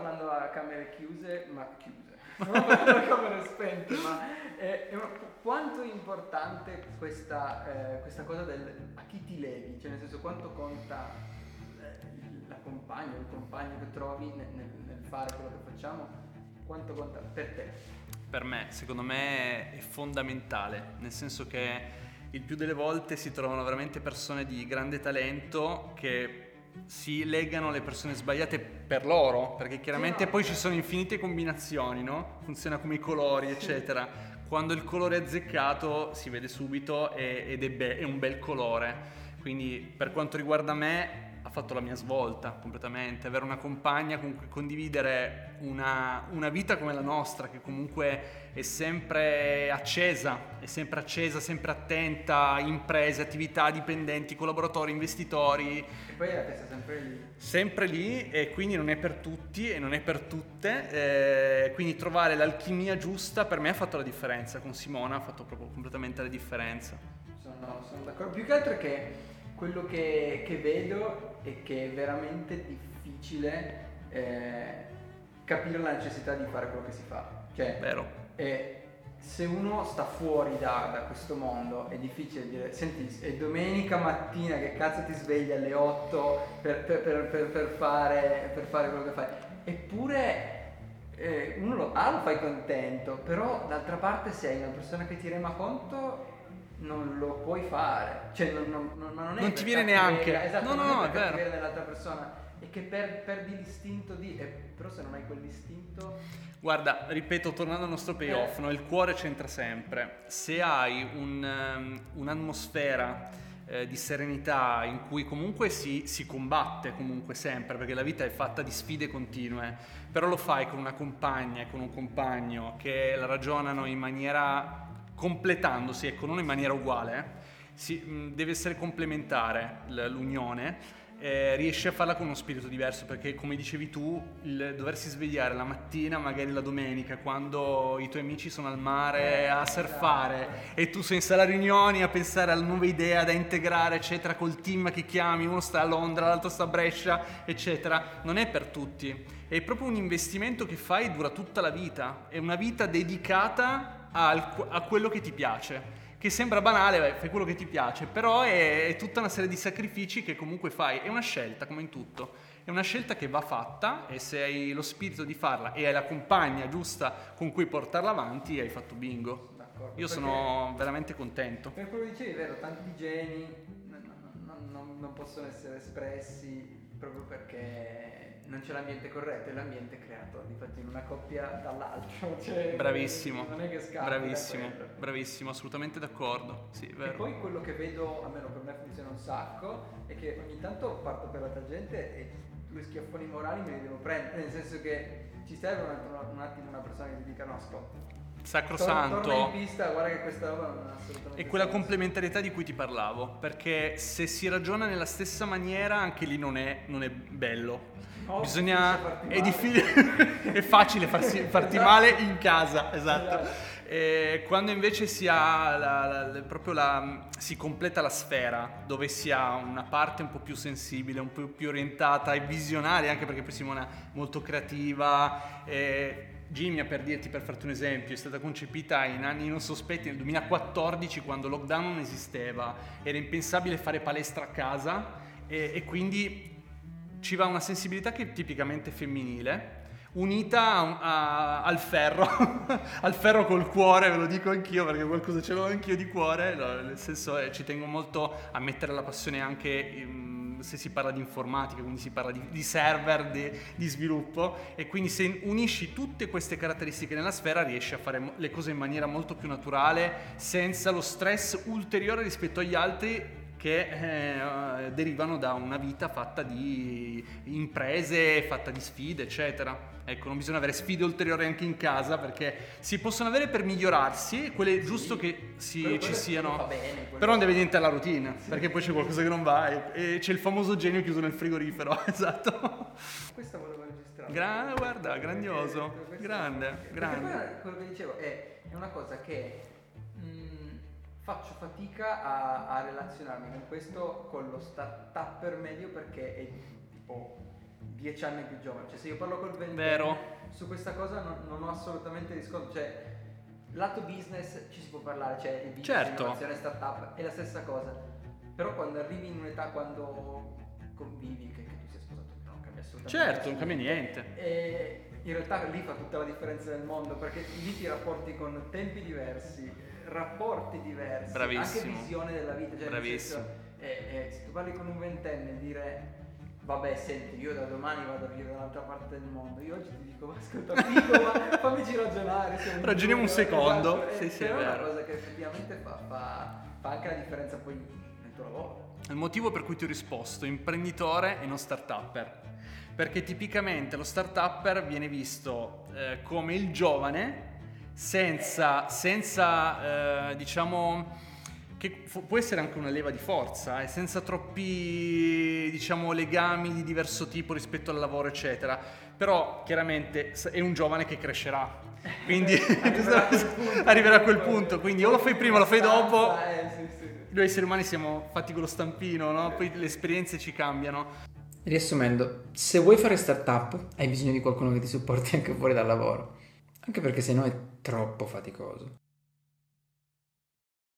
Parlando a camere chiuse, ma chiuse. Non a camere spente, ma una, quanto è importante questa, eh, questa cosa del a chi ti leghi, cioè nel senso quanto conta eh, la compagna, il compagno che trovi nel, nel fare quello che facciamo, quanto conta per te? Per me, secondo me è fondamentale, nel senso che il più delle volte si trovano veramente persone di grande talento che si legano le persone sbagliate per loro, perché chiaramente poi ci sono infinite combinazioni, no? Funziona come i colori, eccetera. Quando il colore è azzeccato si vede subito ed è, be- è un bel colore. Quindi per quanto riguarda me ha fatto la mia svolta completamente, avere una compagna con cui condividere una, una, vita come la nostra, che comunque è sempre accesa, è sempre accesa, sempre attenta, imprese, attività, dipendenti, collaboratori, investitori. E poi la testa sempre lì. Sempre lì e quindi non è per tutti e non è per tutte, eh, quindi trovare l'alchimia giusta per me ha fatto la differenza, con Simona ha fatto proprio completamente la differenza. Sono, sono d'accordo, più che altro è che quello che, che, vedo è che è veramente difficile eh, capire la necessità di fare quello che si fa. Cioè, Vero. Eh, se uno sta fuori da, da, questo mondo è difficile dire, senti, è domenica mattina che cazzo ti svegli alle 8 per, per, per, per fare, fare, quello che fai. Eppure eh, uno lo, ah, lo fai contento, però d'altra parte sei una persona che ti rema conto non lo puoi fare. Cioè, non, non, non, non, non ti viene neanche. Esatto, no, no, no, è vero. dell'altra persona. E che per, perdi l'istinto di... Eh, però se non hai quell'istinto... Guarda, ripeto, tornando al nostro payoff, eh. no, il cuore c'entra sempre. Se hai un, um, un'atmosfera eh, di serenità in cui comunque si, si, combatte comunque sempre, perché la vita è fatta di sfide continue, però lo fai con una compagna e con un compagno che la ragionano in maniera completandosi, ecco, non in maniera uguale, eh, si, deve essere complementare l'unione, eh, riesci a farla con uno spirito diverso perché come dicevi tu il doversi svegliare la mattina magari la domenica quando i tuoi amici sono al mare a surfare e tu sei in sala riunioni a pensare alla nuova idea da integrare eccetera col team che chiami uno sta a Londra l'altro sta a Brescia eccetera non è per tutti. È proprio un investimento che fai dura tutta la vita. È una vita dedicata al, a quello che ti piace. Che sembra banale, beh, fai quello che ti piace, però è, è tutta una serie di sacrifici che comunque fai. È una scelta, come in tutto. È una scelta che va fatta e se hai lo spirito di farla e hai la compagna giusta con cui portarla avanti, hai fatto bingo. D'accordo, Io sono veramente contento. Per quello che dicevi, è vero, tanti geni non, non, non, non possono essere espressi proprio perché non c'è l'ambiente corretto, è l'ambiente creato difatti in una coppia dall'altro. Cioè, bravissimo, non è che scappa bravissimo, bravissimo, assolutamente d'accordo. Sì, e poi quello che vedo, almeno per me funziona un sacco, è che ogni tanto parto per la tangente e due schiaffoni morali me li devo prendere, nel senso che ci serve un, attimo, un attimo una persona che ti dica no, stop. Sacrosanto. Torna in pista, guarda che questa roba non ha assolutamente È quella senso. complementarietà di cui ti parlavo, perché se si ragiona nella stessa maniera anche lì non è, non è bello Oh, Bisogna. È, difficile, è facile farsi, farti esatto. male in casa, esatto. esatto. E quando invece si ha la, la, proprio la, si completa la sfera, dove si ha una parte un po' più sensibile, un po' più orientata e visionaria, anche perché poi Simona è molto creativa. E Gimia, per dirti, per farti un esempio, è stata concepita in anni non sospetti, nel 2014, quando lockdown non esisteva, era impensabile fare palestra a casa e, e quindi ci va una sensibilità che è tipicamente femminile, unita a, a, al ferro, al ferro col cuore, ve lo dico anch'io perché qualcosa ce l'ho anch'io di cuore, nel senso eh, ci tengo molto a mettere la passione anche um, se si parla di informatica, quindi si parla di, di server, di, di, sviluppo e quindi se unisci tutte queste caratteristiche nella sfera riesci a fare le cose in maniera molto più naturale, senza lo stress ulteriore rispetto agli altri che eh, derivano da una vita fatta di imprese, fatta di sfide, eccetera. Ecco, non bisogna avere sfide ulteriori anche in casa perché si possono avere per migliorarsi, quelle è giusto che si, ci siano, bene, però non deve diventare la routine, sì. perché poi c'è qualcosa che non va e, e, c'è il famoso genio chiuso nel frigorifero, esatto. Questa volevo registrare. Gra- guarda, grandioso, perché, grande, perché grande. Poi quello che dicevo è, è una cosa che faccio fatica a, a relazionarmi con questo con lo start-upper medio perché è tipo dieci anni più giovane. Cioè, se io parlo col Vero. su questa cosa non, non ho assolutamente riscontro. Cioè, lato business ci si può parlare, cioè il business, Certo. innovazione, startup, è la stessa cosa. Però quando arrivi in un'età, quando convivi, che, che tu sia sposato, no, cambia assolutamente. Certo, non cambia niente. E in realtà lì fa tutta la differenza del mondo perché lì ti rapporti con tempi diversi, rapporti diversi, Bravissimo. anche visione della vita. Cioè Bravissimo. senso, eh, eh, se tu parli con un ventenne e dire vabbè senti io da domani vado a vivere dall'altra parte del mondo, io oggi ti dico ma ascolta figo, ma fammici ragionare. Ragioniamo un secondo. esatto, Sì, eh, sì, è è una cosa che effettivamente fa, fa, fa anche la differenza poi nel tuo lavoro. Il motivo per cui ti ho risposto imprenditore e non startupper. Perché tipicamente lo startupper viene visto eh, come il giovane senza, senza eh, diciamo, che fu- può essere anche una leva di forza, eh, senza troppi, diciamo, legami di diverso tipo rispetto al lavoro, eccetera. Però chiaramente è un giovane che crescerà. Quindi Arriverà a quel punto. arriverà a quel punto. Quindi o lo fai prima o lo fai dopo. Eh, sì, sì. Noi esseri umani siamo fatti con lo stampino, no? Poi le esperienze ci cambiano. Riassumendo, se vuoi fare startup hai bisogno di qualcuno che ti supporti anche fuori dal lavoro, anche perché se no è troppo faticoso.